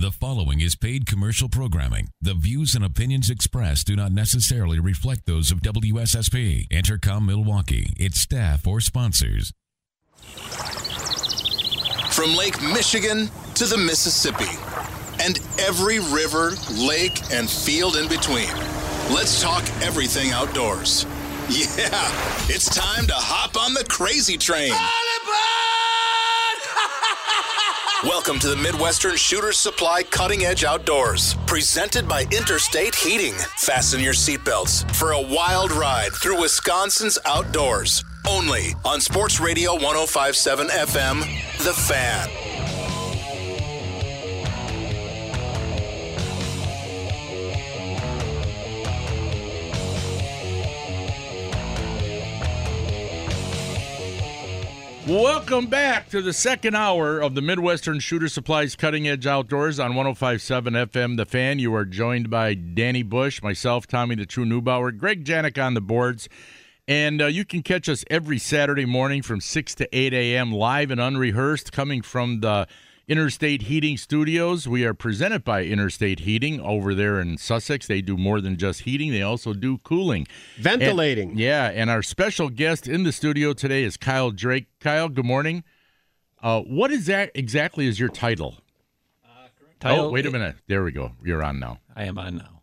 The following is paid commercial programming. The views and opinions expressed do not necessarily reflect those of WSSP, Entercom Milwaukee, its staff, or sponsors. From Lake Michigan to the Mississippi and every river, lake, and field in between. Let's talk everything outdoors. Yeah, it's time to hop on the crazy train. Welcome to the Midwestern Shooter Supply Cutting Edge Outdoors, presented by Interstate Heating. Fasten your seatbelts for a wild ride through Wisconsin's outdoors. Only on Sports Radio 1057 FM, The Fan. Welcome back to the second hour of the Midwestern Shooter Supplies Cutting Edge Outdoors on 1057 FM The Fan. You are joined by Danny Bush, myself, Tommy the True Neubauer, Greg Janik on the boards. And uh, you can catch us every Saturday morning from 6 to 8 a.m. live and unrehearsed coming from the Interstate Heating Studios. We are presented by Interstate Heating over there in Sussex. They do more than just heating, they also do cooling. Ventilating. And- yeah, and our special guest in the studio today is Kyle Drake. Kyle, good morning. Uh, what is that exactly is your title? Title, oh, wait a minute. There we go. You're on now. I am on now.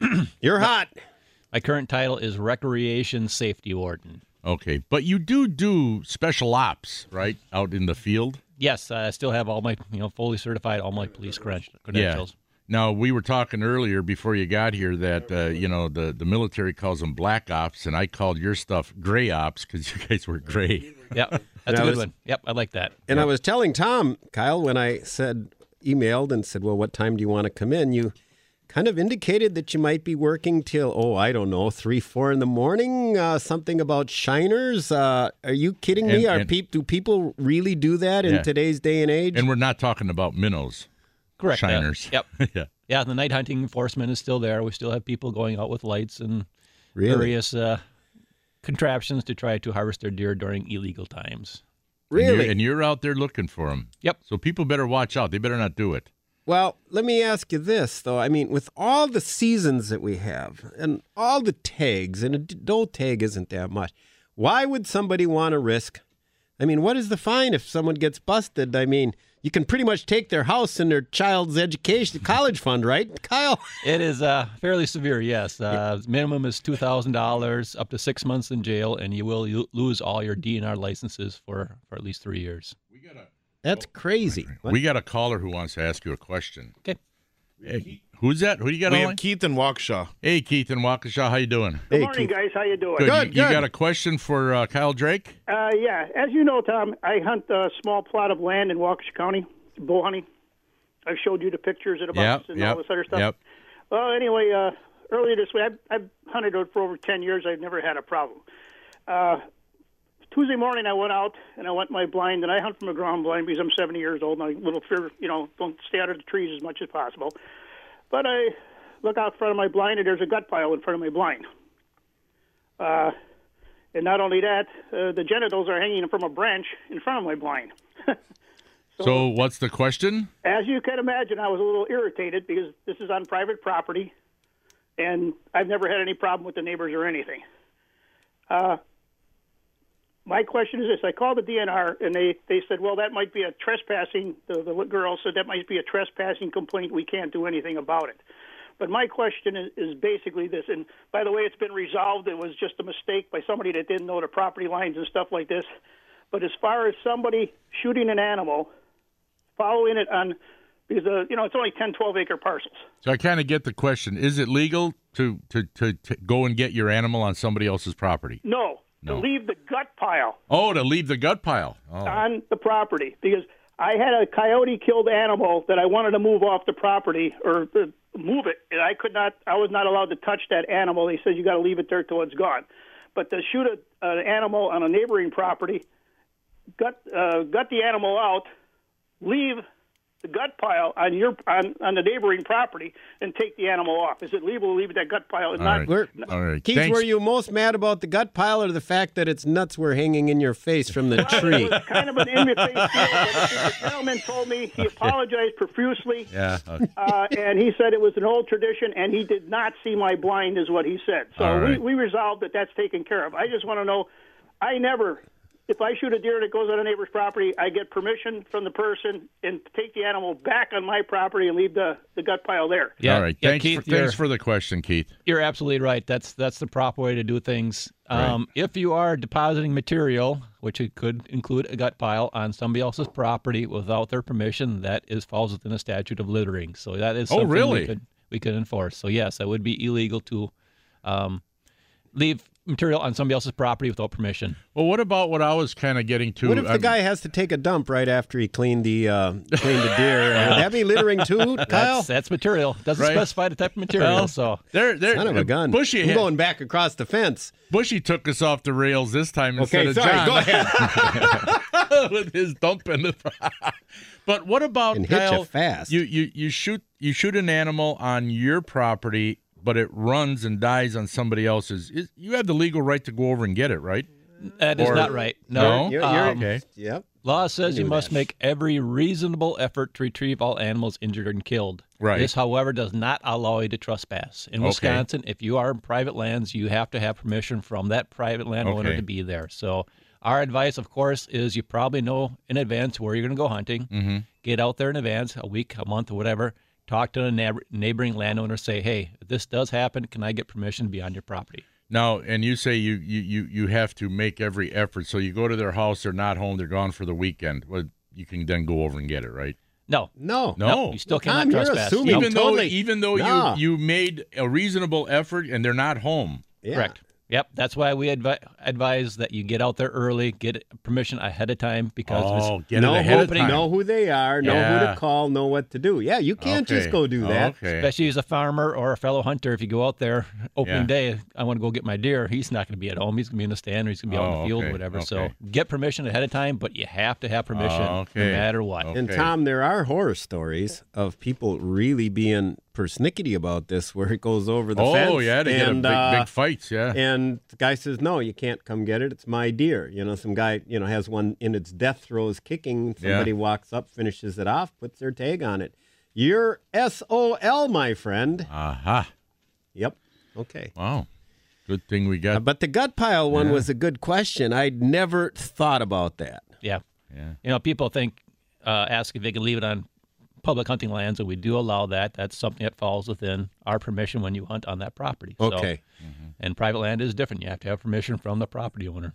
Yeah. You're hot. My current title is Recreation Safety Warden. Okay, but you do do special ops, right, out in the field? Yes, I still have all my, you know, fully certified, all my police cred- credentials. Now we were talking earlier before you got here that uh, you know the the military calls them black ops, and I called your stuff gray ops because you guys were gray. Yep, that's And a I good was- one. Yep, I like that. And I was telling Tom, Kyle, when I said, emailed and said, well, what time do you want to come in? You kind of indicated that you might be working till, oh, I don't know, three, four in the morning. Uh, something about shiners. Uh, are you kidding me? And- Are and- peop- do people really do that in Yeah. today's day and age? And we're not talking about minnows, Correct. uh, shiners. yep. yeah. Yeah, the night hunting enforcement is still there. We still have people going out with lights and really? various uh, contraptions to try to harvest their deer during illegal times. And you're, Really? and you're out there looking for them. Yep. So people better watch out. They better not do it. Well, let me ask you this, though. I mean, with all the seasons that we have and all the tags, and a doe tag isn't that much, why would somebody want to risk? I mean, what is the fine if someone gets busted? I mean, you can pretty much take their house and their child's education, college fund, right, Kyle? It is uh, fairly severe, yes. Uh, Minimum is two thousand dollars, up to six months in jail, and you will lose all your DNR licenses for, for at least three years. That's crazy. We got a caller who wants to ask you a question. Okay. Hey, who's that? Who do you got We on? have? Keith in Waukesha. Hey, Keith in Waukesha. How you doing? Hey, Good morning, Keith. guys. How you doing? Good. Good, you, you got a question for uh, Kyle Drake? Uh, yeah, as you know, Tom, I hunt a small plot of land in Waukesha County, bow hunting. I've showed you the pictures of the Yep, and yep, all this other stuff. yep. Well, anyway, uh, earlier this week, I've, I've hunted it for over 10 years. I've never had a problem. Uh, Tuesday morning, I went out and I went my blind, and I hunt from a ground blind because I'm 70 years old and I little fear, you know, don't stay out of the trees as much as possible. But I look out front of my blind, and there's a gut pile in front of my blind. Uh, and not only that, uh, the genitals are hanging from a branch in front of my blind. So what's the question? As you can imagine, I was a little irritated because this is on private property, and I've never had any problem with the neighbors or anything. Uh, my question is this: I called the DNR, and they, they said, well, that might be a trespassing. The, the girl said that might be a trespassing complaint. We can't do anything about it. But my question is, is basically this, and by the way, it's been resolved. It was just a mistake by somebody that didn't know the property lines and stuff like this. But as far as somebody shooting an animal, following it on, because uh, you know it's only 10, 12 acre parcels. So I kind of get the question. Is it legal to, to, to, to go and get your animal on somebody else's property? No, No. to leave the gut pile Oh, to leave the gut pile. Oh. on the property because I had a coyote killed animal that I wanted to move off the property or move it, and I could not. I was not allowed to touch that animal. They said you got to leave it there till it's gone. But to shoot a, an animal on a neighboring property, gut uh, gut the animal out, leave the gut pile on your on, on the neighboring property, and take the animal off. Is it legal to leave that gut pile? and All not right. We're, All right. Keith, Thanks. were you most mad about the gut pile or the fact that its nuts were hanging in your face from the tree? It was kind of an in your face deal, the gentleman told me he apologized profusely. Yeah. okay. uh, and he said it was an old tradition, and he did not see my blind, is what he said. So All right. we, we resolved that that's taken care of. I just want to know, I never, if I shoot a deer that goes on a neighbor's property, I get permission from the person and take the animal back on my property and leave the, the gut pile there. Yeah, All right. yeah, thanks, Keith, for, you're- thanks for the question, Keith. You're absolutely right. That's that's the proper way to do things. Um, If you are depositing material, which it could include a gut pile, on somebody else's property without their permission, that is falls within the statute of littering. So that is Oh, really? we could we could enforce. So yes, that would be illegal to um, leave material on somebody else's property without permission. Well, what about what I was kind of getting to? What if the I'm- guy has to take a dump right after he cleaned the uh, cleaned the deer? Uh, Would that be littering too, Kyle? That's that's material. Doesn't Right. specify the type of material. Well, so they're Son of a gun. Bushy, I'm going back across the fence. Bushy took us off the rails this time instead Okay, of sorry. John. Go ahead. with his dump in the. but what about And hit ya Kyle, fast. You you you shoot you shoot an animal on your property, but it runs and dies on somebody else's. Is, you have the legal right to go over and get it, right? that is Or- not right. No? No. You're, you're, Um, Okay. Yep. Law says you knew must that. make every reasonable effort to retrieve all animals injured and killed. Right. This, however, does not allow you to trespass. In Okay. Wisconsin, if you are in private lands, you have to have permission from that private landowner Okay. to be there. So, our advice, of course, is you probably know in advance where you're going to go hunting. Mm-hmm. Get out there in advance, a week, a month, or whatever. Talk to a neighboring landowner. Say, hey, if this does happen, can I get permission to be on your property? Now, and you say you, you you you have to make every effort. So you go to their house, they're not home, they're gone for the weekend. Well, you can then go over and get it, right? No. No. No. You still cannot Tom, you're trespass. assuming- No. even totally- though even though you you made a reasonable effort and they're not home. Yeah. Correct. Yep, that's why we advi- advise that you get out there early, get permission ahead of time because if it's- Oh, get know it ahead who, of time. know who they are, know who to call, know what to do. Yeah, you can't just go do that. Okay. especially as a farmer or a fellow hunter, if you go out there opening Yeah. day, I want to go get my deer. He's not going to be at home. He's going to be in the stand or he's going to be out in Oh, the field okay, or whatever. So get permission ahead of time, but you have to have permission Oh, no matter what. Okay. And Tom, there are horror stories of people really being persnickety about this, where it goes over the oh fence. yeah, they get a big, uh, big fights. Yeah. And the guy says, "No, you can't come get it. It's my deer." You know, some guy, you know, has one in its death throes, kicking. Somebody walks up, finishes it off, puts their tag on it. You're SOL, my friend. Aha. Yep. Okay. Wow. Good thing we got. Uh, but the gut pile one was a good question. I'd never thought about that. Yeah. Yeah. You know, people think, uh, ask if they can leave it on public hunting lands, and we do allow that. That's something that falls within our permission when you hunt on that property. So- Okay. Mm-hmm. and private land is different. You have to have permission from the property owner.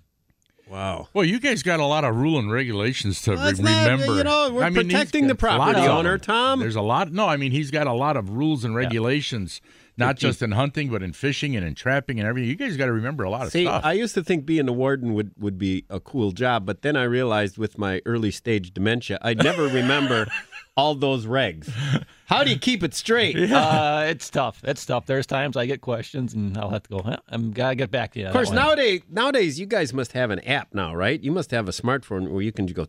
Wow. well, you guys got a lot of rule and regulations to Well, re- not- remember. you know, we're I mean, protecting the got a lot property owner. Tom. There's a lot. No, I mean he's got a lot of rules and regulations, not just in hunting, but in fishing and in trapping and everything. You guys got to remember a lot of stuff. See, stuff. I used to think being a warden would, would be a cool job, but then I realized with my early stage dementia, I'd never remember all those regs. How do you keep it straight? Uh, it's tough. It's tough. There's times I get questions and I'll have to go. Huh, I'm gotta get back to you. Of course, nowadays, nowadays you guys must have an app now, right? You must have a smartphone where you can go.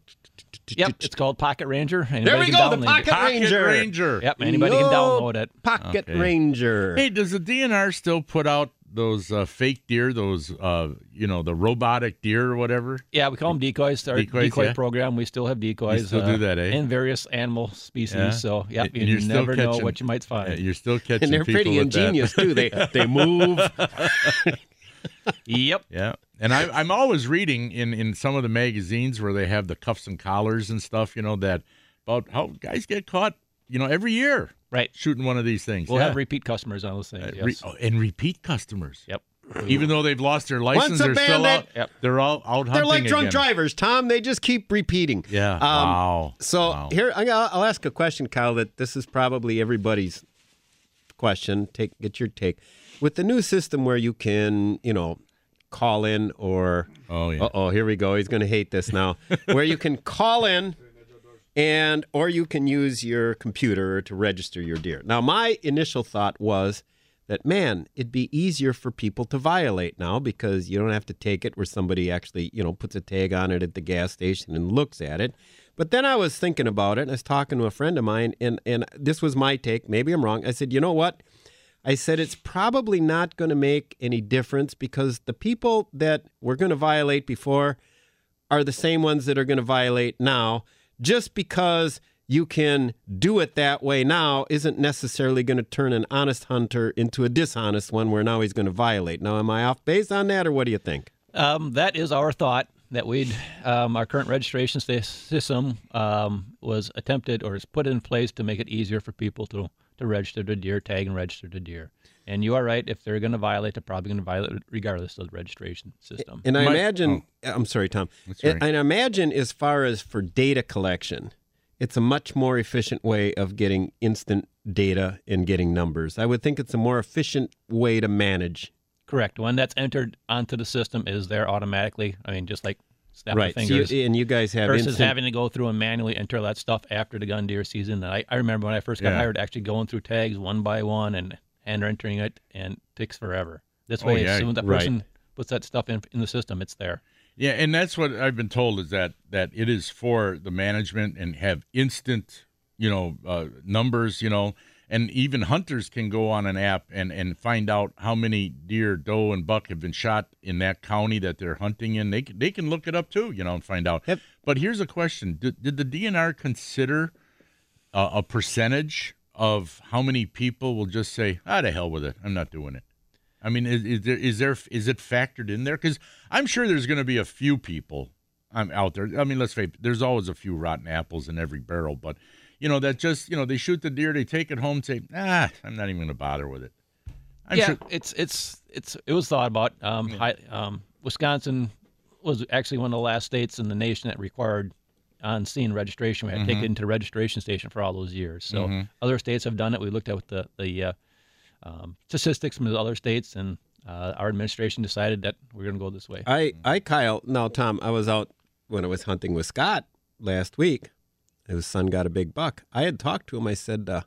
Yep, it's called Pocket Ranger. Anybody There we go, the download it. Pocket Pocket Ranger. Ranger. Yep, anybody can download it. Pocket Okay. Ranger. Hey, does the DNR still put out those uh, fake deer? Those, uh, you know, the robotic deer or whatever? Yeah, we call them decoys. Our Decoys, decoy yeah. program. We still have decoys. You still uh, do that, eh? In various animal species. Yeah. So, yeah, And you you're still never know what you might find. you're still catching and they're people pretty with that. ingenious too. They they move. yep. Yeah, and I, I'm always reading in in some of the magazines where they have the cuffs and collars and stuff. You know that about how guys get caught. You know every year Right. shooting one of these things. We'll yeah. have repeat customers on those things. Uh, yes. re- oh, and repeat customers. Yep. Even though they've lost their license, Once a they're still out. Yep. They're all out hunting. They're like drunk again. drivers, Tom. They just keep repeating. Yeah. Um, wow. So Wow. here, I- I'll I'll ask a question, Kyle. That this is probably everybody's question. Take get your take. With the new system where you can, you know, call in or Oh yeah. uh oh, here we go. He's going to hate this now. where you can call in and or you can use your computer to register your deer. Now, my initial thought was that man, it'd be easier for people to violate now because you don't have to take it where somebody actually, you know, puts a tag on it at the gas station and looks at it. But then I was thinking about it, and I was talking to a friend of mine, and and this was my take. Maybe I'm wrong. I said, you know what? I said it's probably not going to make any difference because the people that were going to violate before are the same ones that are going to violate now. Just because you can do it that way now isn't necessarily going to turn an honest hunter into a dishonest one where now he's going to violate. Now, am I off base on that, or what do you think? Um, that is our thought that we'd um, our current registration system um, was attempted or is put in place to make it easier for people to to register to deer, tag and register to deer. And you are right. If they're going to violate, they're probably going to violate regardless of the registration system. And I My, imagine, oh. Uh, I'm sorry, Tom. And I imagine as far as for data collection, it's a much more efficient way of getting instant data and getting numbers. I would think it's a more efficient way to manage. Correct. One that's entered onto the system is there automatically. I mean, just like snap right. fingers. So you, and you guys have versus instant... having to go through and manually enter that stuff after the gun deer season. And I, I remember when I first got yeah. hired, actually going through tags one by one and and entering it, and takes forever. This oh, way, oh, yeah. as soon as that person puts that stuff in in the system, it's there. Yeah, and that's what I've been told is that that it is for the management and have instant, you know, uh, numbers, you know, and even hunters can go on an app and and find out how many deer, doe, and buck have been shot in that county that they're hunting in. They can, they can look it up too, you know, and find out. Yep. But here's a question: Did, did the DNR consider uh, a percentage of how many people will just say, "Ah, to hell with it, I'm not doing it." I mean, is, is there is there is it factored in there? Because I'm sure there's going to be a few people I'm um, out there. I mean, let's face it, there's always a few rotten apples in every barrel, but you know that just you know they shoot the deer, they take it home, say, ah, I'm not even going to bother with it. I'm yeah, sure- it's it's it's it was thought about. Um, yeah. Um, Wisconsin was actually one of the last states in the nation that required on scene registration. We had mm-hmm. to take mm-hmm. it into the registration station for all those years. So mm-hmm. other states have done it. We looked at the the uh, um, statistics from the other states, and uh, our administration decided that we're going to go this way. I, I, Kyle, now, Tom, I was out when I was hunting with Scott last week. His son got a big buck. I had talked to him. I said, uh,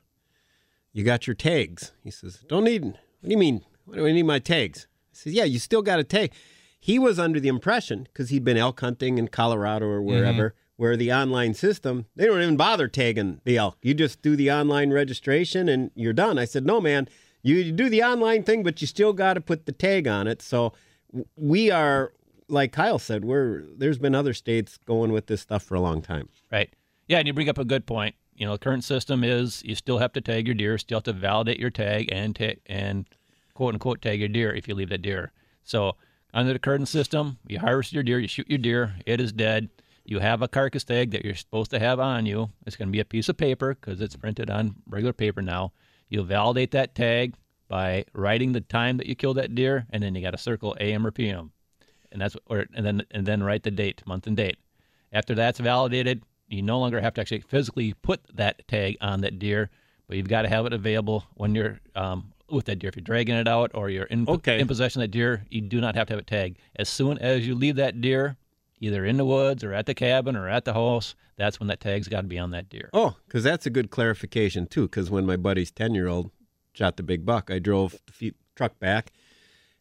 "You got your tags?" He says, "Don't need. What do you mean? What do I need my tags?" I said, "Yeah, you still got a tag." He was under the impression because he'd been elk hunting in Colorado or wherever. Mm-hmm where the online system they don't even bother tagging the elk you just do the online registration and you're done i said no man you do the online thing, but you still got to put the tag on it. So we are, like Kyle said, we're there's been other states going with this stuff for a long time. Right. Yeah, and you bring up a good point. You know, the current system is you still have to tag your deer, still have to validate your tag and ta- and quote unquote tag your deer if you leave that deer. So under the current system, you harvest your deer, you shoot your deer, it is dead. You have a carcass tag that you're supposed to have on you. It's going to be a piece of paper because it's printed on regular paper now. You'll validate that tag by writing the time that you killed that deer, and then you got to circle AM or PM, and that's or and then and then write the date, month and date. After that's validated, you no longer have to actually physically put that tag on that deer, but you've got to have it available when you're um, with that deer. If you're dragging it out or you're in, okay. in possession of that deer, you do not have to have it tagged. As soon as you leave that deer, either in the woods or at the cabin or at the house, that's when that tag's got to be on that deer. Oh, because that's a good clarification too. Because when my buddy's ten year old shot the big buck, I drove the truck back,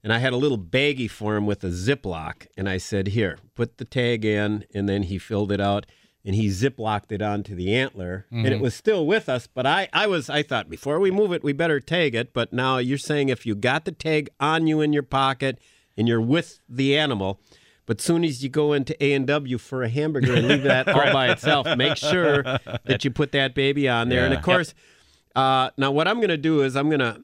and I had a little baggie for him with a Ziploc, and I said, "Here, put the tag in," and then he filled it out. And he ziplocked it onto the antler, mm-hmm. and it mm-hmm. was still with us. But I, I was, I thought before we move it, we better tag it. But now you're saying if you got the tag on you in your pocket and you're with the animal, but soon as you go into A and W for a hamburger and leave that all by itself, make sure that you put that baby on there. Yeah. And of course, yep. uh, now what I'm going to do is I'm going to,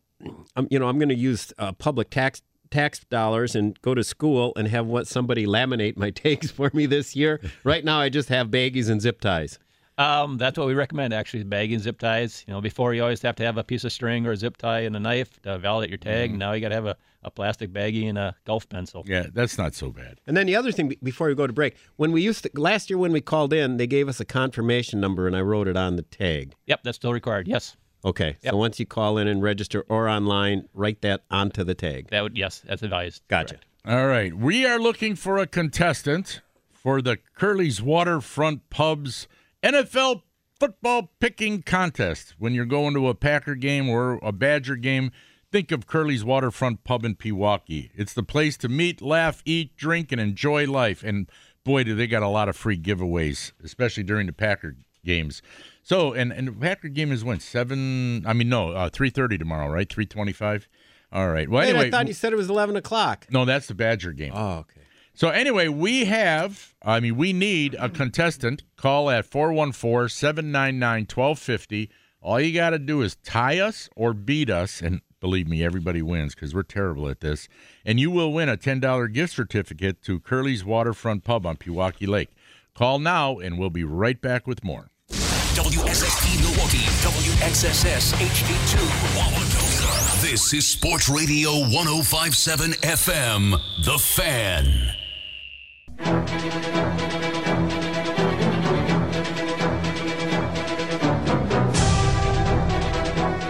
you know, I'm going to use uh, public tax tax dollars and go to school and have what somebody laminate my tags for me this year. Right now, I just have baggies and zip ties. Um, that's what we recommend actually, bagging zip ties. You know, before you always have to have a piece of string or a zip tie and a knife to validate your tag. Mm-hmm. Now you got to have a, a plastic baggie and a golf pencil. Yeah, that's not so bad. And then the other thing before we go to break, when we used to last year when we called in, they gave us a confirmation number and I wrote it on the tag. Yep, that's still required. Yes. Okay, yep. so once you call in and register or online, write that onto the tag. That would yes, that's advised. Gotcha. Correct. All right, we are looking for a contestant for the Curly's Waterfront Pubs NFL football picking contest. When you're going to a Packer game or a Badger game, think of Curly's Waterfront Pub in Pewaukee. It's the place to meet, laugh, eat, drink, and enjoy life. And boy, do they got a lot of free giveaways, especially during the Packer games. So, and and the Packer game is when seven? I mean, no, uh, three thirty tomorrow, right? Three twenty-five. All right. Well, Wait, anyway, I thought you said it was 11 o'clock. no, that's the Badger game. Oh, okay. So anyway, we have, I mean, we need a contestant. Call at 414-799-1250. All you got to do is tie us or beat us, and believe me, everybody wins because we're terrible at this. And you will win a $10 gift certificate to Curly's Waterfront Pub on Pewaukee Lake. Call now, and we'll be right back with more. WSSP Milwaukee, WXSS HD2 Wauwatosa. This is Sports Radio 1057 FM, The Fan.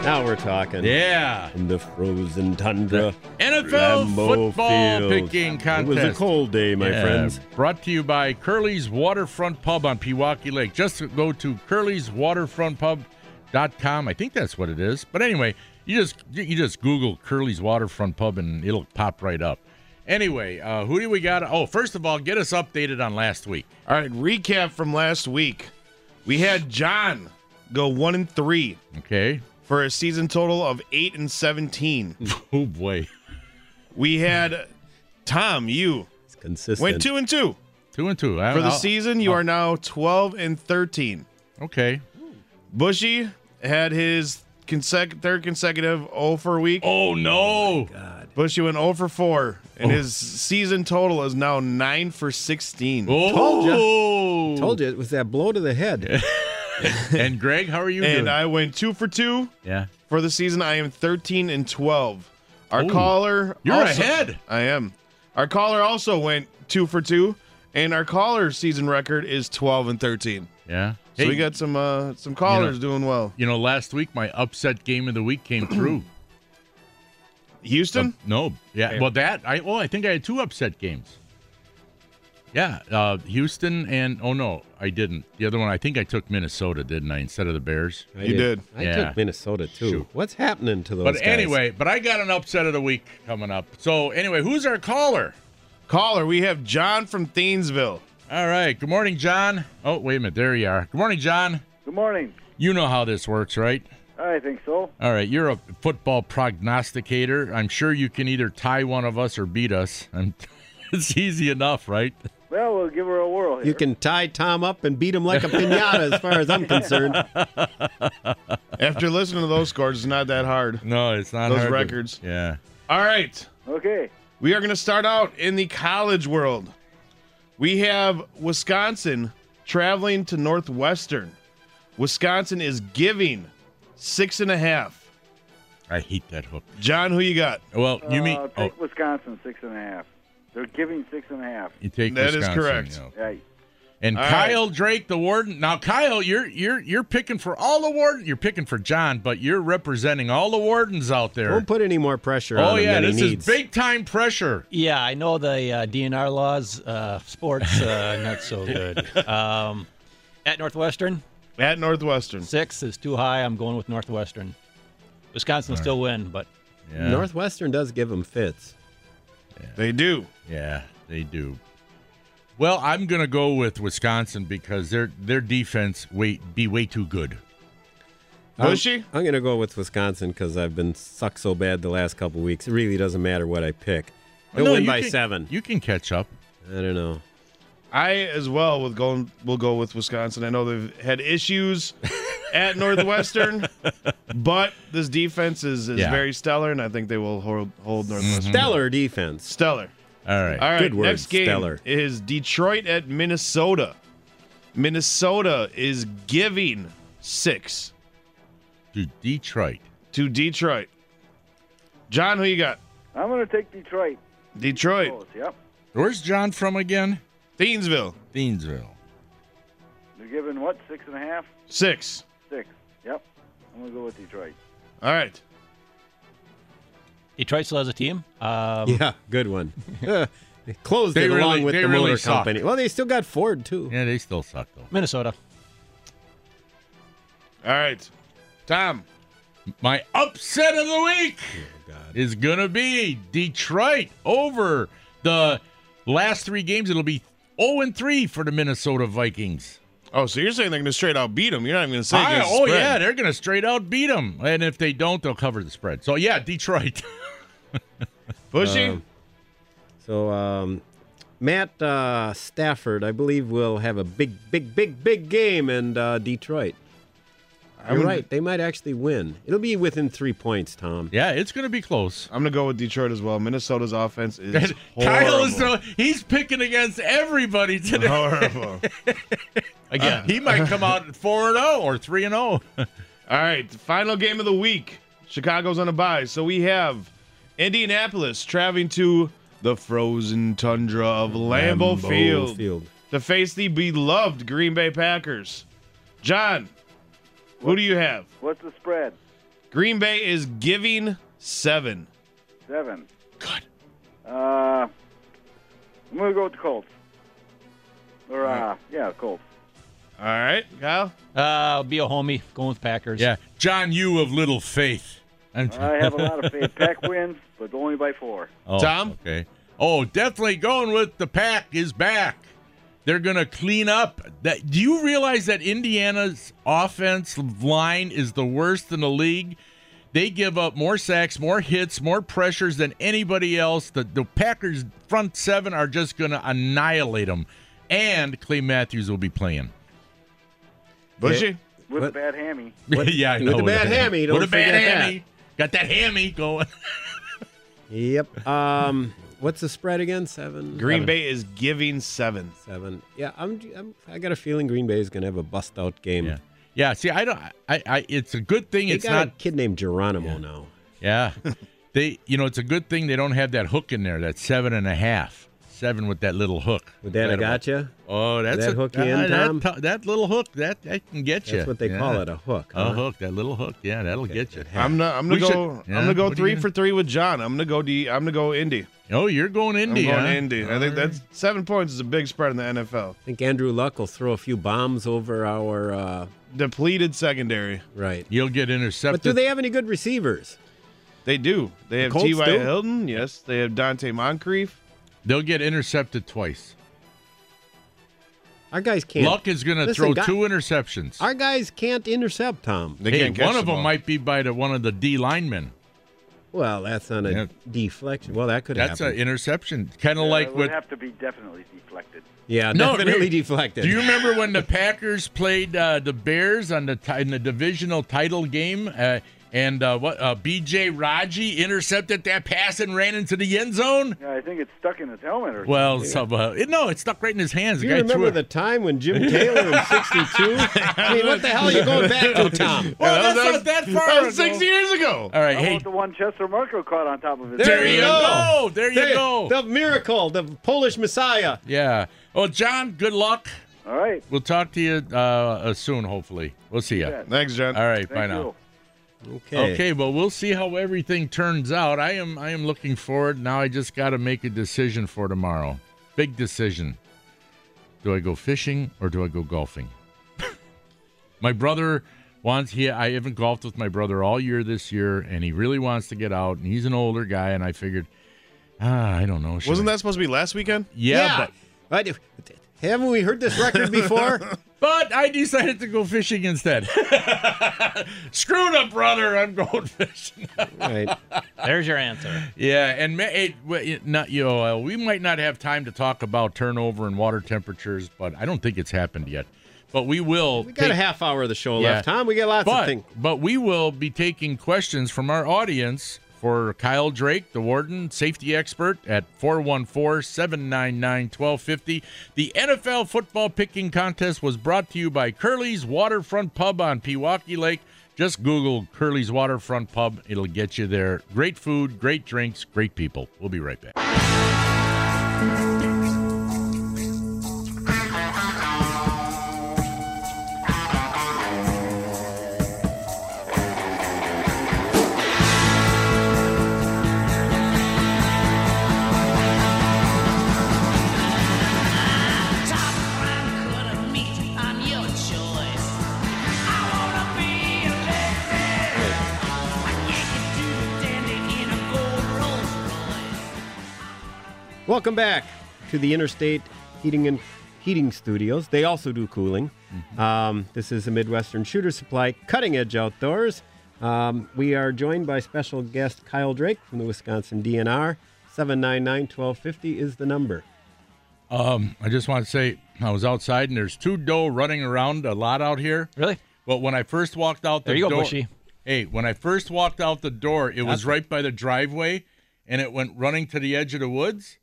Now we're talking. Yeah. In the frozen tundra. NFL Lambeau football Field. picking contest. It was a cold day, my Yeah, friends. Brought to you by Curly's Waterfront Pub on Pewaukee Lake. Just go to curly'swaterfrontpub.com. I think that's what it is. But anyway, you just you just Google Curly's Waterfront Pub and it'll pop right up. Anyway, uh, who do we got? Oh, first of all, get us updated on last week. All right, recap from last week. We had John go one and three Okay. for a season total of eight and seventeen. Oh boy, We had Tom, you It's consistent. went two and two two and two I- for the I'll- season. You are now twelve and thirteen. Okay. Bushy had his consec- third consecutive 0 for a week. Oh no. Bushy went 0 for 4, and his season total is now 9 for 16. Oh. Told you, Told you it was that blow to the head. And Greg, how are you And doing? I went 2 for 2 yeah. for the season. I am 13 and 12. Our Ooh. caller. You're also- ahead. I am. Our caller also went 2 for 2, and our caller's season record is 12 and 13. Yeah. So Hey, we got some uh, some callers doing well. You know, last week my upset game of the week came through. Houston? no, yeah. Well, that I oh I think I had two upset games. Yeah, uh, Houston and oh no, I didn't. The other one I think I took Minnesota, didn't I, instead of the Bears? I You did. I Yeah. took Minnesota too. Shoot. What's happening to those But guys? anyway, but I got an upset of the week coming up. So anyway, who's our caller? Caller, we have John from Thiensville. All right. Good morning, John. Oh wait a minute, there you are. Good morning, John. Good morning. You know how this works, right? I think so. All right, you're a football prognosticator. I'm sure you can either tie one of us or beat us. And it's easy enough, right? Well, we'll give her a whirl here. You can tie Tom up and beat him like a pinata, as far as I'm concerned. After listening to those scores, it's not that hard. No, it's not Those hard to- records. yeah. All right. Okay. We are going to start out in the college world. We have Wisconsin traveling to Northwestern. Wisconsin is giving six and a half. I hate that hook. John, who you got? Well, you mean Uh, oh, Wisconsin six and a half. They're giving six and a half. you take That is Wisconsin, correct. you know. Right. And All Kyle Drake, the warden. Now, Kyle, you're you're you're picking for all the wardens. You're picking for John, but you're representing all the wardens out there. Don't put any more pressure oh on him yeah, than this he is needs. big time pressure. Yeah, I know the uh, DNR laws, uh, sports, uh, not so good. Um, at Northwestern, At Northwestern. six is too high. I'm going with Northwestern. Wisconsin will still win, but Yeah, Northwestern does give them fits. They do. yeah, they do. Well, I'm gonna go with Wisconsin because their their defense way be way too good. Bushy? I'm going to go with Wisconsin because I've been sucked so bad the last couple weeks. It really doesn't matter what I pick. Oh, They'll No, win by can- seven. You can catch up. I don't know. I as well will go will go with Wisconsin. I know they've had issues at Northwestern, but this defense is, is Yeah. very stellar, and I think they will hold, hold Northwestern. Mm-hmm. Stellar defense. Stellar. All right. All right, Good word, next game stellar. is Detroit at Minnesota. Minnesota is giving six To Detroit. to Detroit. John, who you got? I'm going to take Detroit. Detroit, Close, Yep. Where's John from again? Thiensville, Thiensville. They're giving what? Six and a half? six. Six. Yep. I'm going to go with Detroit. All right. Detroit still has a team. Um, Yeah, good one. They Closed They it really- along with the really motor suck. company. Well, they still got Ford too. Yeah, they still suck though. Minnesota. All right, Tom. My upset of the week is going to be Detroit over the last three games. It'll be 0 and 3 for the Minnesota Vikings. Oh, so you're saying they're going to straight out beat them? You're not even going to say I- the oh, spread. yeah, they're going to straight out beat them. And if they don't, they'll cover the spread. So, yeah, Detroit. Bushy. Um, so um, Matt uh, Stafford, I believe, will have a big, big, big, big game in uh, Detroit. You're I'm- right. They might actually win. It'll be within three points, Tom. yeah, it's going to be close. I'm going to go with Detroit as well. Minnesota's offense is Kyle is horrible. so, he's picking against everybody today. horrible. Again, uh, he might come out 4 and 0 or 3 and oh. 0. All right, final game of the week. Chicago's on a bye, so we have Indianapolis traveling to the frozen tundra of Lambeau, Lambeau Field, Field. to face the beloved Green Bay Packers. John, who do you have? What's the spread? Green Bay is giving seven. Seven. Good. Uh, I'm gonna go with the Colts. Or uh, yeah, Colts. All right, Kyle. Uh, I'll be a homie going with Packers. Yeah, John, you of little faith. I'm- I have a lot of faith. Pack wins, but only by four. Oh, Tom? Okay. Oh, definitely going with the pack is back. They're going to clean up. That do you realize that Indiana's offense line is the worst in the league? They give up more sacks, more hits, more pressures than anybody else. The the Packers front seven are just going to annihilate them. And Clay Matthews will be playing. Bushy. With What? a bad hammy. yeah, I with know. the bad hammy, don't With a bad forget that. hammy. Got that hammy going. Yep. Um, what's the spread again? Seven. Green Seven. Bay is giving seven. Seven. Yeah, I'm, I'm. I got a feeling Green Bay is going to have a bust out game. Yeah. Yeah, see, I don't. I, I. It's a good thing They it's got not a kid named Geronimo now. Yeah. they you know, it's a good thing they don't have that hook in there, that seven and a half. Seven with that little hook. Would that have Right got you? Oh, that's that a, hook you ah, in, that Tom? to- That, little hook, that, that can get you. That's what they call it, a hook. A hook, that little hook. Yeah, that'll get you. I'm not. I'm gonna We go. should- I'm gonna go what three gonna- for three with John. I'm gonna go D. I'm gonna go Indy. Oh, you're going Indy. I'm going huh? Indy. I think that's seven points is a big spread in the NFL. I think Andrew Luck will throw a few bombs over our. Uh, Depleted secondary. right. You'll get intercepted. But do they have any good receivers? They do. They have T.Y. Hilton. Yes. They have Donte Moncrief. They'll get intercepted twice. Our guys can't. Luck is going to throw guy- two interceptions. Our guys can't intercept Tom. They hey, can't one of them ball. might be by the one of the D linemen. Well, that's on a Yeah. deflection. Well, that could have That's an interception, kind of Uh, like it with would have to be definitely deflected. Yeah, No, definitely really. deflected. Do you remember when the Packers played uh, the Bears on the ti- in the divisional title game, uh, and uh, what uh, B.J. Raji intercepted that pass and ran into the end zone? Yeah, I think it's stuck in his helmet or something. Well, some, uh, it- no, it stuck right in his hands. Do The you guy remember the time when Jim Taylor in '62? I mean, what the hell are you going back to, Tom? Well, Yeah, that's that was- not that That far was ago. six years ago. All right, How hey, about the one Chester Marcol caught on top of his there There you you go. There you There- go. The miracle, the Polish Messiah. Yeah. Well, John, good luck. All right. We'll talk to you uh, uh, soon. Hopefully, we'll see you. Yeah. Thanks, John. All right, Thank bye you. now. Okay. Okay, well, we'll see how everything turns out. I am I am looking forward. Now I just got to make a decision for tomorrow. Big decision. Do I go fishing or do I go golfing? my brother wants he I haven't golfed with my brother all year this year and he really wants to get out and he's an older guy and I figured ah, I don't know. Wasn't I- that supposed to be last weekend? Yeah, but But haven't we heard this record before? But I decided to go fishing instead. Screw up, brother. I'm going fishing. right. There's your answer. yeah, and ma- it, it- not you know, uh, we might not have time to talk about turnover and water temperatures, but I don't think it's happened yet. But we will. We got a half hour of the show Yeah. left, Tom. We got lots of but, things. but we will be taking questions from our audience for Kyle Drake, the warden, safety expert at 414 799 1250. The NFL football picking contest was brought to you by Curly's Waterfront Pub on Pewaukee Lake. Just Google Curly's Waterfront Pub, it'll get you there. Great food, great drinks, great people. We'll be right back. Welcome back to the Interstate Heating and Heating Studios. They also do cooling. Um, this is the Midwestern Shooter Supply Cutting Edge Outdoors. Um, we are joined by special guest Kyle Drake from the Wisconsin DNR. 799 1250 is the number. Um, I just want to say I was outside and there's two doe running around a lot out here. Really? But when I first walked out the There you go, Bushy. hey, when I first walked out the door, it was right by the driveway, and it went running to the edge of the woods,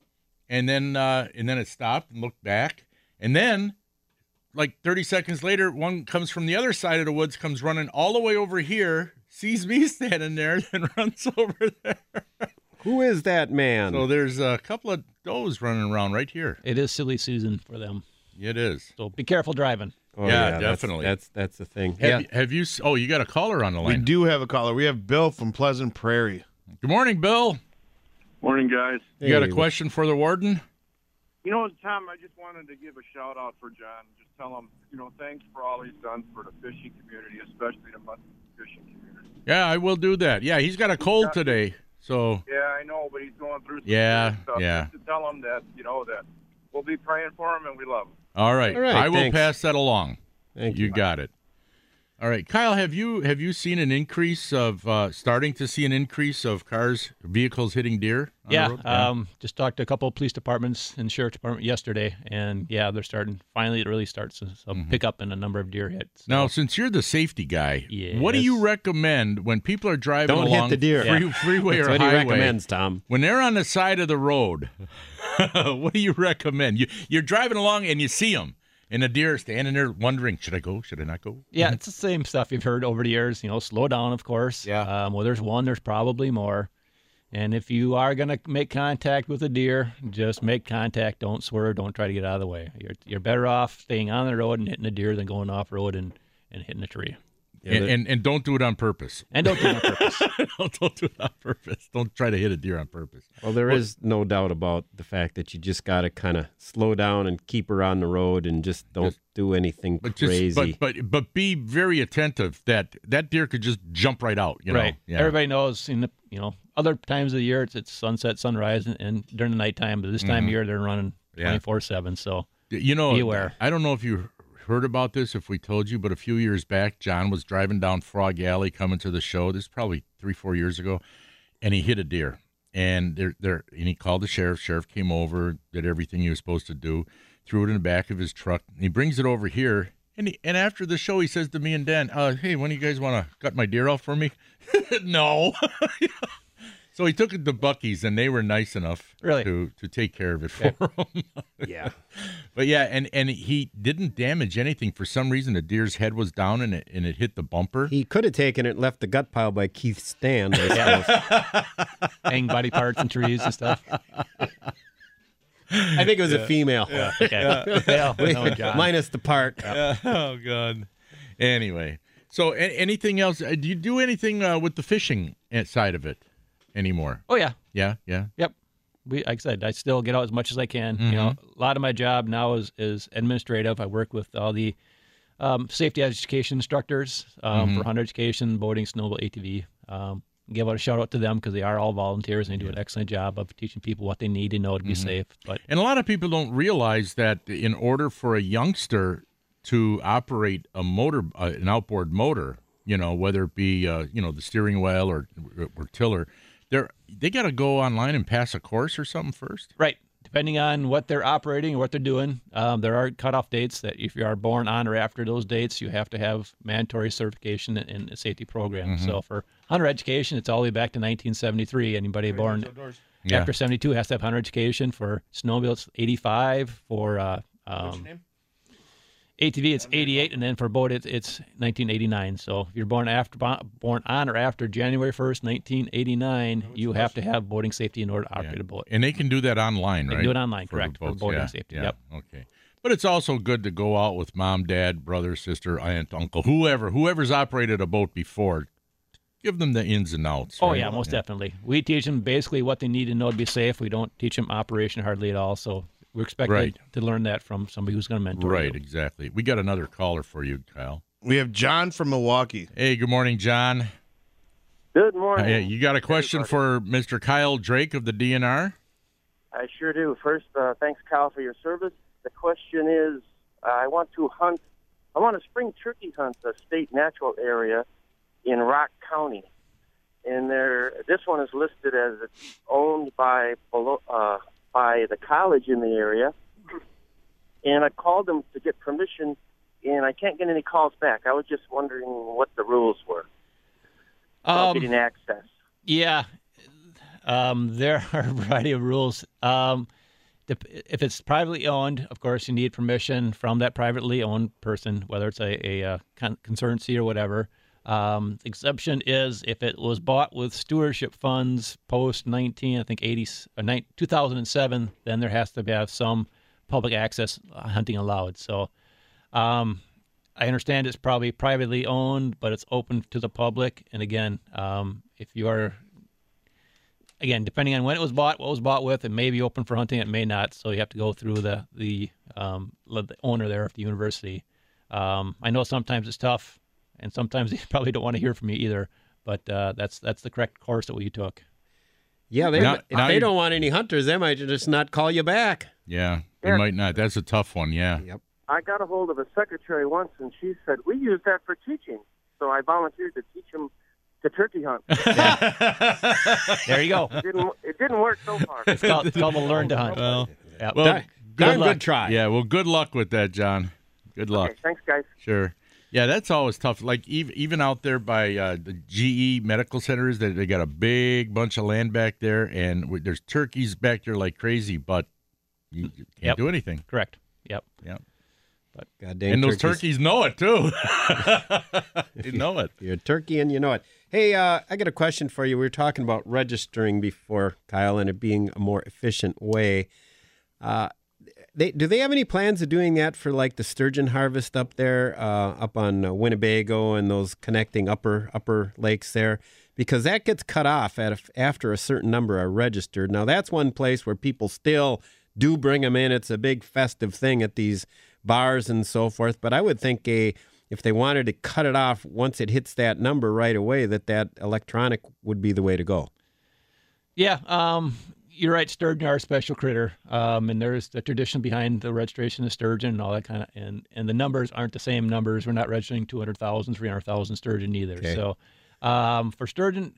and then uh, and then it stopped and looked back, and then like 30 seconds later, one comes from the other side of the woods, comes running all the way over here, sees me standing there, then runs over there. Who is that man? So there's a couple of does running around right here. It is silly season for them. It is. So be careful driving. Oh, yeah, that's- definitely. That's that's, the thing. Have, yeah. you, have you? Oh, you got a caller on the line. We do have a caller. We have Bill from Pleasant Prairie. Good morning, Bill. Morning, guys. You got a question for the warden? You know, Tom, I just wanted to give a shout out for John. Just tell him, you know, thanks for all he's done for the fishing community, especially the muskie fishing community. Yeah, I will do that. Yeah, he's got a cold today, so Yeah, I know, but he's going through some Yeah, serious stuff. yeah. Just to tell him that, you know, that we'll be praying for him and we love him. all right. All right, I will thanks. pass that along. Thank You you. got it. All right, Kyle, have you have you seen an increase of uh, starting to see an increase of cars, vehicles hitting deer? on the Yeah, um, just talked to a couple of police departments and sheriff department yesterday, and yeah, they're starting. Finally, it really starts to so Mm-hmm. pick up in a number of deer hits. Now, since you're the safety guy, what do you recommend when people are driving Don't hit along the deer. free, Yeah. freeway That's or what he highway? recommends, Tom. When they're on the side of the road, what do you recommend? You, you're driving along and you see them, and the deer standing there wondering, should I go? Should I not go? Yeah, it's the same stuff you've heard over the years. You know, slow down, of course. Yeah. Um, well, there's one. There's probably more. And if you are gonna make contact with a deer, just make contact. Don't swerve. Don't try to get out of the way. You're you're better off staying on the road and hitting a deer than going off road and, and hitting a tree. And, and and don't do it on purpose. And don't do it on purpose. don't, don't do it on purpose. Don't try to hit a deer on purpose. Well, there is no doubt about the fact that you just got to kind of slow down and keep her on the road and just don't Just- do anything But just crazy. but but but be very attentive that that deer could just jump right out. You know? right. Yeah. Everybody knows in the you know other times of the year it's, it's sunset, sunrise, and, and during the nighttime. But this time of year they're running Mm-hmm. Twenty four seven. So You know, Be aware. I don't know if you heard about this, if we told you, but a few years back, John was driving down Frog Alley coming to the show. This is probably three, four years ago, and he hit a deer. And there, there, and he called the sheriff. Sheriff came over, did everything he was supposed to do, threw it in the back of his truck. He brings it over here, and he, and after the show, he says to me and Dan, uh, "Hey, when do you guys want to cut my deer off for me?" no. so he took it to Bucky's, and they were nice enough Really? to to take care of it for him. yeah. But yeah, and and he didn't damage anything for some reason. The deer's head was down and it and it hit the bumper. He could have taken it and left the gut pile by Keith Stand. I suppose. hang body parts and trees and stuff. I think it was a female. Okay. Well, no, John. Minus the part. oh god. Anyway, so a- anything else? uh, Do you do anything uh, with the fishing uh, side of it anymore? Oh yeah. Yeah, yeah. Yep. We, like I said, I still get out as much as I can. You know, Mm-hmm. a lot of my job now is is administrative. I work with all the um, safety education instructors um, Mm-hmm. for hunter education, boating, snowmobile, ATV. Um, give out a shout out to them because they are all volunteers and they do an excellent job of teaching people what they need to know to be Mm-hmm. safe. But And a lot of people don't realize that in order for a youngster to operate a motor, uh, an outboard motor, you know, whether it be uh, you know the steering wheel or or tiller, they're they got to go online and pass a course or something first. Right. Depending on what they're operating or what they're doing, um, there are cutoff dates that if you are born on or after those dates, you have to have mandatory certification in a safety program. Mm-hmm. So for hunter education, it's all the way back to 1973. Anybody born Yeah. after 72 has to have hunter education. For snowmobile, it's 85. For uh, um, ATV, it's 88, and then for boat, it's, it's 1989. So if you're born after born on or after January 1st, 1989, you have to have boating safety in order to operate a boat. And they can do that online, They right? can do it online, For correct, for boating yeah, safety, Yeah. yep. Okay. But it's also good to go out with mom, dad, brother, sister, aunt, uncle, whoever, whoever's operated a boat before. Give them the ins and outs. Oh right? yeah, most definitely. We teach them basically what they need to know to be safe. We don't teach them operation hardly at all. So we're expected Right. to learn that from somebody who's going to mentor. Right, you. exactly. We got another caller for you, Kyle. We have John from Milwaukee. Hey, good morning, John. Good morning. Hey, you got a question for Mr. Kyle Drake of the DNR? I I sure do. First, uh, thanks, Kyle, for your service. The question is, uh, I want to hunt. I want to spring turkey hunt a state natural area in Rock County, and there. This one is listed as it's owned by below, uh, by the college in the area, and I called them to get permission, and I can't get any calls back. I was just wondering what the rules were Um, getting access. Yeah, um, there are a variety of rules. Um, if it's privately owned, of course, you need permission from that privately owned person, whether it's a, a, uh con- conservancy or whatever. Um, exception is if it was bought with stewardship funds post 19, I think 80, uh, nine- 2007, then there has to be have some public access uh, hunting allowed. So, um, I understand it's probably privately owned, but it's open to the public. And again, um, if you are, again, depending on when it was bought, what was bought with, it may be open for hunting, it may not. So you have to go through the the, um, the owner there of the university. Um, I know sometimes it's tough, and sometimes they probably don't want to hear from you either. But uh, that's that's the correct course that we took. Yeah, they, Now- if now they don't want any hunters, they might just not call you back. Yeah, they Yeah. might not. That's a tough one. Yeah. Yep. I got a hold of a secretary once, and she said we use that for teaching. So I volunteered to teach him to turkey hunt. There you go. it didn't. It didn't work so far. It's called, it's called a learn to hunt. Well, Yep. well, Darn- good luck. good try. Yeah. Well, good luck with that, John. Good luck. Okay, thanks, guys. Sure. Yeah, that's always tough. Like even even out there by uh, the GE medical centers, they, they got a big bunch of land back there, and there's turkeys back there like crazy, but you, you can't Yep. do anything. Correct. Yep. Yep. But god dang And those turkeys. turkeys know it too. they know it. You're a turkey and you know it. Hey, uh, I got a question for you. We were talking about registering before, Kyle, and it being a more efficient way. Uh, they do they have any plans of doing that for like the sturgeon harvest up there, uh, up on uh, Winnebago and those connecting upper upper lakes there? Because that gets cut off at a, after a certain number are registered. Now that's one place where people still do bring them in. It's a big festive thing at these bars and so forth. But I would think a if they wanted to cut it off once it hits that number right away, that that electronic would be the way to go. Yeah, um, you're right. Sturgeon are a special critter, um, and there's the tradition behind the registration of sturgeon and all that kind of. And and the numbers aren't the same numbers. We're not registering 200,000, 300,000 sturgeon either. Okay. So um, for sturgeon,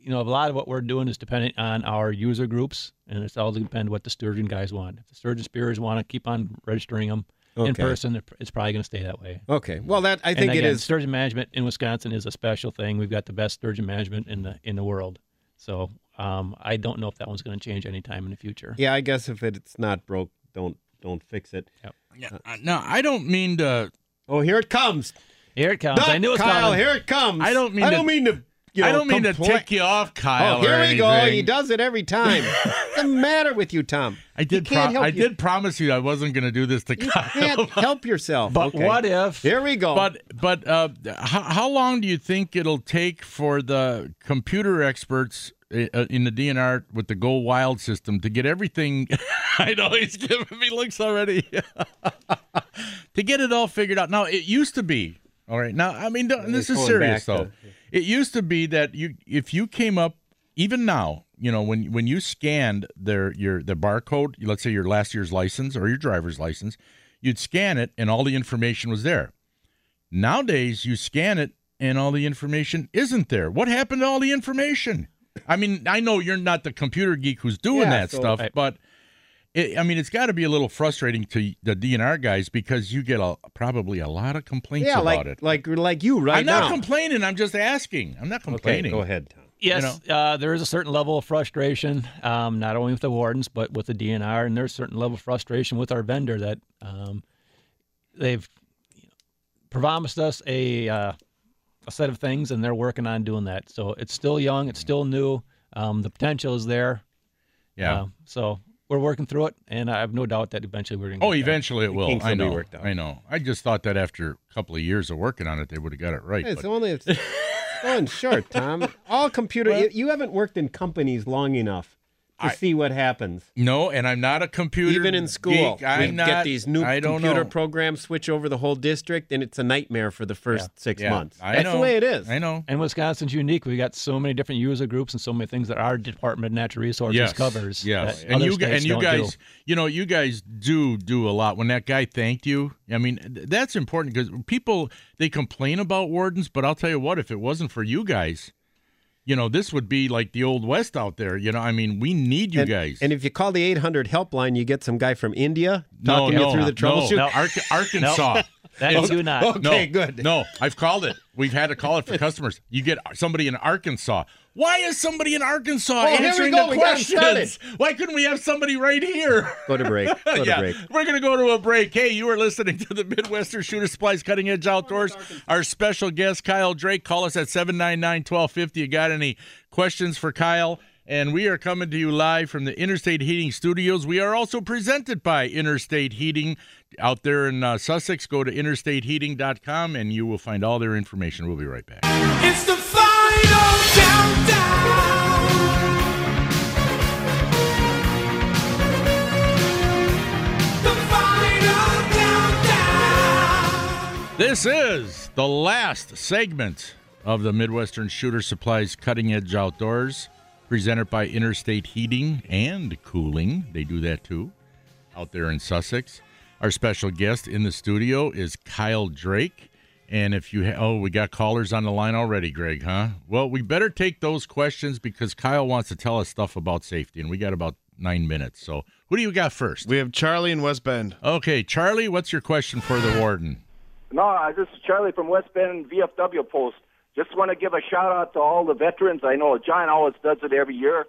you know, a lot of what we're doing is dependent on our user groups, and it's all depend what the sturgeon guys want. If the sturgeon spearers want to keep on registering them in person, it's probably going to stay that way. Okay. Well, that I think it again, is. Sturgeon management in Wisconsin is a special thing. We've got the best sturgeon management in the in the world. So um, I don't know if that one's going to change anytime in the future. Yeah, I guess if it's not broke, don't don't fix it. Yep. Yeah. uh, No, I don't mean to. Oh, here it comes. Here it comes. Duck, I knew it was Kyle, coming. here it comes. I don't mean I to- don't mean to. You know, I don't mean to tick you off, Kyle. Oh, here or we go. He does it every time. What's the matter with you, Tom? I did. You can't Pro- help I you- did promise you I wasn't going to do this to You Kyle. can't help yourself. But Okay. what if? Here we go. But but uh, how, how long do you think it'll take for the computer experts Uh, in the DNR with the Go Wild system to get everything? I know he's giving me looks already. to get it all figured out. Now it used to be all right. Now I mean th- this is serious though. to- It used to be that you if you came up even now, you know, when when you scanned their your the barcode, let's say your last year's license or your driver's license, you'd scan it and all the information was there. Nowadays, you scan it and all the information isn't there. What happened to all the information? I mean, I know you're not the computer geek who's doing Yeah, that so- stuff, Right. but it, I mean, it's got to be a little frustrating to the DNR guys because you get a probably a lot of complaints yeah, about like it. like like you right I'm now. not complaining. I'm just asking. I'm not okay, complaining. go ahead, Tom. Yes, uh, there is a certain level of frustration, um, not only with the wardens but with the DNR, and there's a certain level of frustration with our vendor that um, they've you know, promised us a uh, a set of things, and they're working on doing that. So it's still young, it's still new. Um, the potential is there. Yeah. Uh, so we're working through it, and I have no doubt that eventually we're going to. Oh, eventually it will. kinks I will be know. worked out. I know. I just thought that after a couple of years of working on it, they would have got it right. It's but- only it's going short, Tom. All computer. you, you haven't worked in companies long enough to I- see what happens. No, and I'm not a computer. Even in school, geek. I'm we not, get these new I don't computer know. programs switch over the whole district, and it's a nightmare for the first six Yeah, months. I That's know. the way it is. I know. And Wisconsin's unique. We got so many different user groups and so many things that our Department of Natural Resources yes, covers. Yes, that and other you states and you don't guys, do. you know, you guys do do a lot. When that guy thanked you, I mean, th- that's important because people they complain about wardens, but I'll tell you what, if it wasn't for you guys, you know, this would be like the old west out there. You know, I mean, we need you and, guys. And if you call the 800 helpline, you get some guy from India talking no, you through the no, troubleshoot. no. Ark- Arkansas. That you do not. Okay, no, good. No, I've called it. We've had to call it for customers. You get somebody in Arkansas. Why is somebody in Arkansas Oh, here we answering go. the We got 'em started. questions? Why couldn't we have somebody right here? Go to break. Go to yeah, break. we're gonna go to a break. Hey, you are listening to the Midwestern Shooter Supplies Cutting Edge Outdoors. Our special guest Kyle Drake. Call us at 799-1250. You got any questions for Kyle? And we are coming to you live from the Interstate Heating Studios. We are also presented by Interstate Heating out there in uh, Sussex. Go to interstateheating.com and you will find all their information. We'll be right back. It's the final This is the last segment of the Midwestern Shooter Supplies Cutting Edge Outdoors, presented by Interstate Heating and Cooling. They do that too, out there in Sussex. Our special guest in the studio is Kyle Drake. And if you ha- oh, we got callers on the line already, Greg, huh? Well, we better take those questions because Kyle wants to tell us stuff about safety, and we got about nine minutes. So, who do you got first? We have Charlie in West Bend. Okay, Charlie, what's your question for the warden? No, uh, this is Charlie from West Bend VFW Post. Just want to give a shout out to all the veterans. I know John always does it every year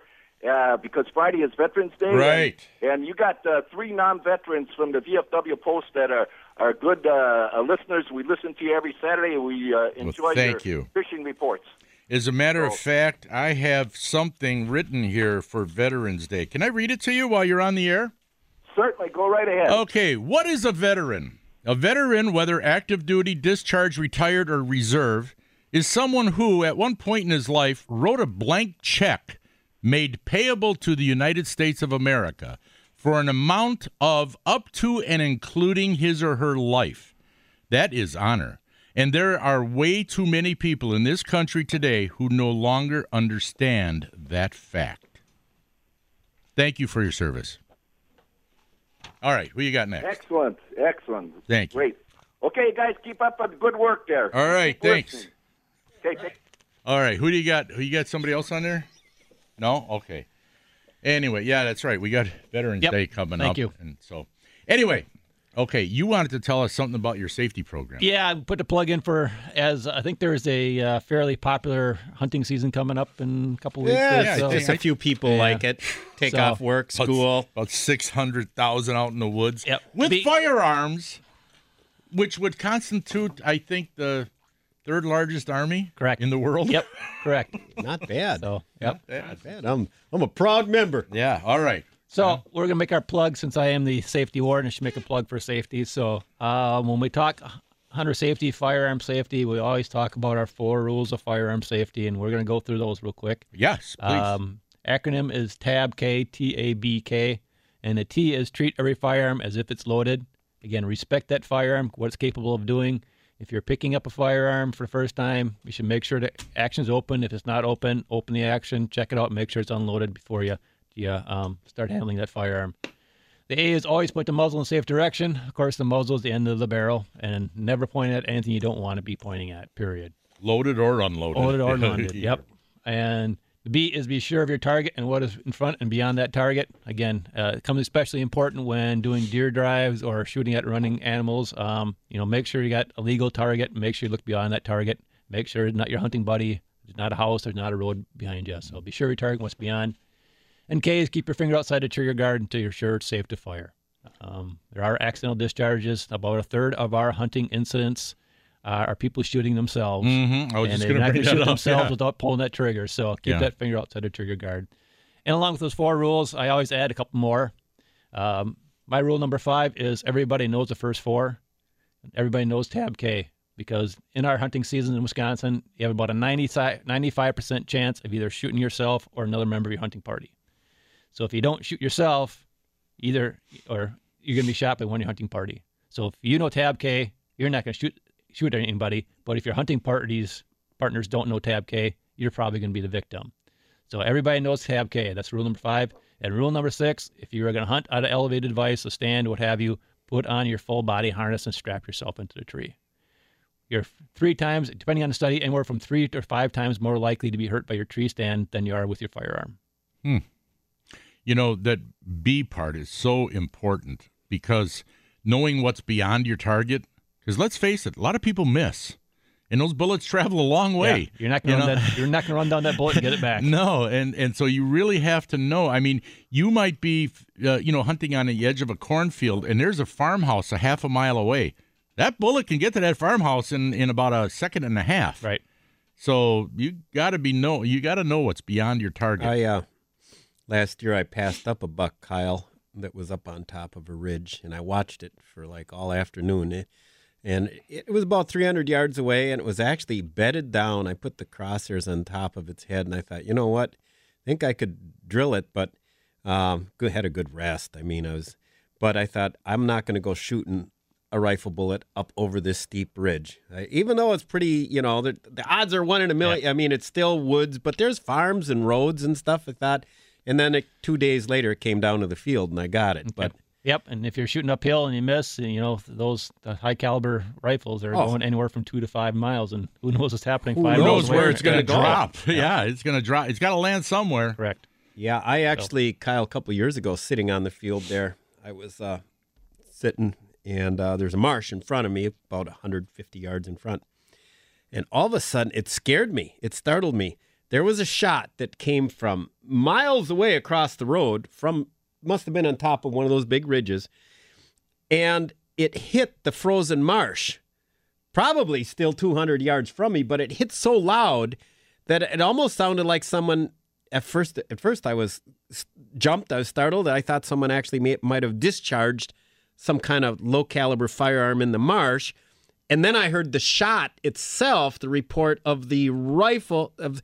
uh, because Friday is Veterans Day. Right. And, and you got uh, three non-veterans from the VFW Post that are are good uh, uh, listeners. We listen to you every Saturday. We uh, enjoy thank your you. fishing reports. As a matter Oh. of fact, I have something written here for Veterans Day. Can I read it to you while you're on the air? Certainly, go right ahead. Okay, what is a veteran? A veteran, whether active duty, discharged, retired, or reserve, is someone who, at one point in his life, wrote a blank check made payable to the United States of America for an amount of up to and including his or her life. That is honor. And there are way too many people in this country today who no longer understand that fact. Thank you for your service. All right, who you got next? Excellent, excellent. Thank you. Great. Okay, guys, keep up the good work there. All right, Keep thanks. listening. Okay, take All right, who do you got? Who you got? Somebody else on there? No. Okay. Anyway, yeah, that's right. We got Veterans Yep. Day coming Thank up, you. and so anyway, okay, you wanted to tell us something about your safety program. Yeah, I put the plug in for as I think there's a uh, fairly popular hunting season coming up in a couple weeks. Yeah, there, so- just a few people Yeah. like it. Take So- off work, About- school. about six hundred thousand out in the woods. Yep. with Be- firearms, which would constitute, I think, the third largest army Correct. in the world. Yep, correct. Not bad. So, yep. Not bad. I'm I'm a proud member. Yeah. All right. So we're gonna make our plug since I am the safety warden. I should make a plug for safety. So uh, when we talk hunter safety, firearm safety, we always talk about our four rules of firearm safety, and we're gonna go through those real quick. Yes, please. Um, acronym is TAB K T A B K, and the T is treat every firearm as if it's loaded. Again, respect that firearm, what it's capable of doing. If you're picking up a firearm for the first time, you should make sure the action's open. If it's not open, open the action, check it out, make sure it's unloaded before you you um, start handling that firearm. The A is always put the muzzle in safe direction. Of course, the muzzle is the end of the barrel, and never point at anything you don't want to be pointing at. Period. Loaded or unloaded. Loaded or unloaded. Yep. And the B is be sure of your target and what is in front and beyond that target. Again, uh, it comes especially important when doing deer drives or shooting at running animals. Um, you know, make sure you got a legal target. Make sure you look beyond that target. Make sure it's not your hunting buddy. There's not a house. There's not a road behind you. So be sure your target what's beyond. And K is keep your finger outside the trigger guard until you're sure it's safe to fire. Um, there are accidental discharges. About a third of our hunting incidents uh, are people shooting themselves. Mm-hmm. I was and just not gonna shoot up, themselves yeah. without pulling that trigger. So keep Yeah. that finger outside the trigger guard. And along with those four rules, I always add a couple more. Um, my rule number five is everybody knows the first four. Everybody knows tab K because in our hunting season in Wisconsin, you have about a 90, 95% chance of either shooting yourself or another member of your hunting party. So if you don't shoot yourself, either or you're going to be shot by one of your hunting party. So if you know tab K, you're not going to shoot shoot at anybody. But if your hunting parties partners don't know tab K, you're probably going to be the victim. So everybody knows tab K. That's rule number five. And rule number six: if you are going to hunt out of elevated device, a stand, what have you, put on your full body harness and strap yourself into the tree. You're three times, depending on the study, anywhere from three to five times more likely to be hurt by your tree stand than you are with your firearm. Hmm. You know, that B part is so important because knowing what's beyond your target, because let's face it, a lot of people miss. And those bullets travel a long way. Yeah, you're not going You to you're not going to run down that bullet and get it back. No, and and so you really have to know. I mean, you might be, uh, you know, hunting on the edge of a cornfield, and there's a farmhouse a half a mile away. That bullet can get to that farmhouse in in about a second and a half. Right. So you got to be know. You got to know what's beyond your target. I uh, last year I passed up a buck, Kyle, that was up on top of a ridge, and I watched it for like all afternoon. It- and it was about 300 yards away, and it was actually bedded down. I put the crosshairs on top of its head, and I thought, you know what? I think I could drill it, but um, had a good rest. I mean, I was, but I thought I'm not going to go shooting a rifle bullet up over this steep ridge, Uh, even though it's pretty. You know, the, the odds are one in a million. I mean, it's still woods, but there's farms and roads and stuff. like that and then it, two days later, it came down to the field, and I got it. But Yep, and if you're shooting uphill and you miss, you know those the high caliber rifles are Oh. going anywhere from two to five miles, and who knows what's happening Who five Who miles knows away. where it's going to Yeah. drop? Yeah, it's going to drop. It's got to land somewhere. Correct. Yeah, I actually, Kyle, a couple of years ago, sitting on the field there, I was uh, sitting, and uh, there's a marsh in front of me, about 150 yards in front. And all of a sudden, it scared me. It startled me. There was a shot that came from miles away across the road, from must have been on top of one of those big ridges, and it hit the frozen marsh. Probably still 200 yards from me, but it hit so loud that it almost sounded like someone at first at first I was jumped I was startled I thought someone actually may, might have discharged some kind of low caliber firearm in the marsh and then I heard the shot itself the report of the rifle of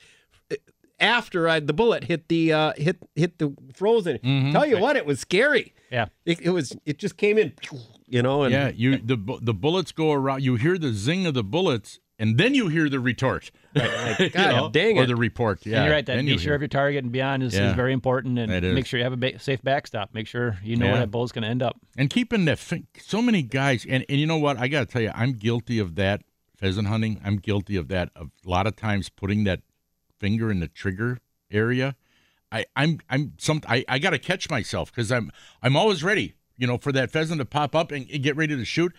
after I, the bullet hit the uh, hit hit the frozen tell you what it was scary Yeah. it, it was it just came in you know and Yeah, you the the bullets go around. You hear the zing of the bullets, and then you hear the retort. You God know, dang it. Or the report. Yeah, and you're right. That be you sure hear- of your target and beyond is, Yeah. is very important, and It is. make sure you have a ba- safe backstop. Make sure you know Yeah. where that bullet's going to end up. and keeping that. Fin- so many guys, and and you know what? I got to tell you, I'm guilty of that pheasant hunting. I'm guilty of that. Of a lot of times putting that finger in the trigger area. I I'm I'm some. I I got to catch myself because I'm I'm always ready. You know, for that pheasant to pop up and, and get ready to shoot,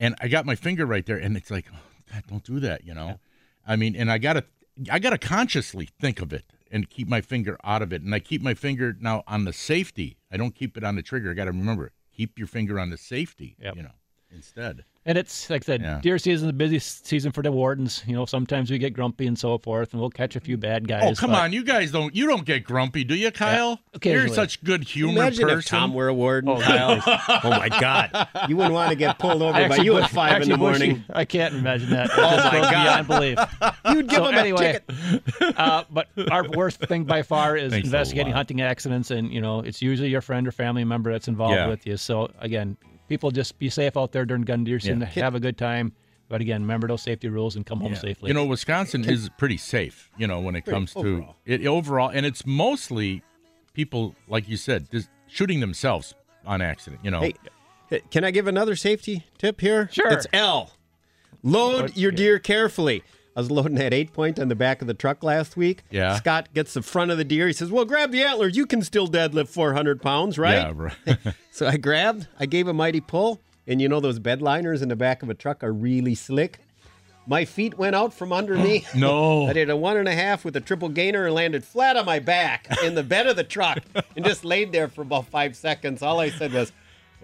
and I got my finger right there, and it's like, oh, God, don't do that. You know, I mean, and I gotta I gotta consciously think of it and keep my finger out of it, and I keep my finger now on the safety. I don't keep it on the trigger. I got to remember keep your finger on the safety. You know, instead. And it's like I said, Yeah. deer season is a busy season for the wardens. You know, sometimes we get grumpy and so forth, and we'll catch a few bad guys. Oh come but- on, you guys don't you don't get grumpy, do you, Kyle? Okay, You're occasionally. such good humor Imagine person. if Tom were a warden, Oh, Kyle. oh my God, you wouldn't want to get pulled over by you Bush- at five in actually, the Bushy, morning. I can't imagine that. It Oh, just my God. beyond belief. You'd give so him anyway, ticket. uh, but our worst thing by far is Thanks investigating hunting accidents, and you know it's usually your friend or family member that's involved Yeah. with you. So again, people just be safe out there during gun deer season, Yeah. have a good time. But again, remember those safety rules and come home Yeah. safely. You know, Wisconsin is pretty safe, you know, when it Pretty comes to overall. it overall. And it's mostly people, like you said, just shooting themselves on accident, you know. Hey, hey, can I give another safety tip here? Sure. It's L. Load your deer carefully. I was loading that eight point on the back of the truck last week. Yeah. Scott gets the front of the deer. He says, Well, grab the antlers. You can still deadlift 400 pounds, right? Yeah, right. so I grabbed, I gave a mighty pull. And you know, those bed liners in the back of a truck are really slick. My feet went out from under me. No. I did a one and a half with a triple gainer and landed flat on my back in the bed of the truck and just laid there for about five seconds. All I said was,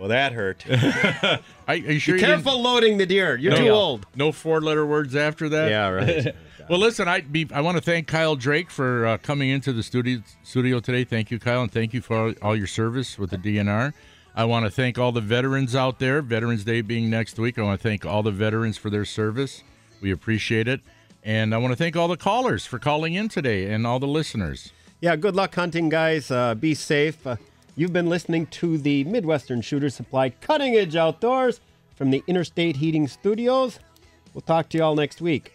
Well, that hurt. I, are you sure Be you didn't- careful loading the deer. You're No. too old. No four letter words after that? Yeah, right. well, listen, I be, I want to thank Kyle Drake for uh, coming into the studio studio today. Thank you, Kyle, and thank you for all, all your service with the DNR. I want to thank all the veterans out there. Veterans Day being next week, I want to thank all the veterans for their service. We appreciate it, and I want to thank all the callers for calling in today and all the listeners. Yeah, good luck hunting, guys. Uh, be safe. Uh, you've been listening to the Midwestern Shooter Supply Cutting Edge Outdoors from the Interstate Heating Studios. We'll talk to you all next week.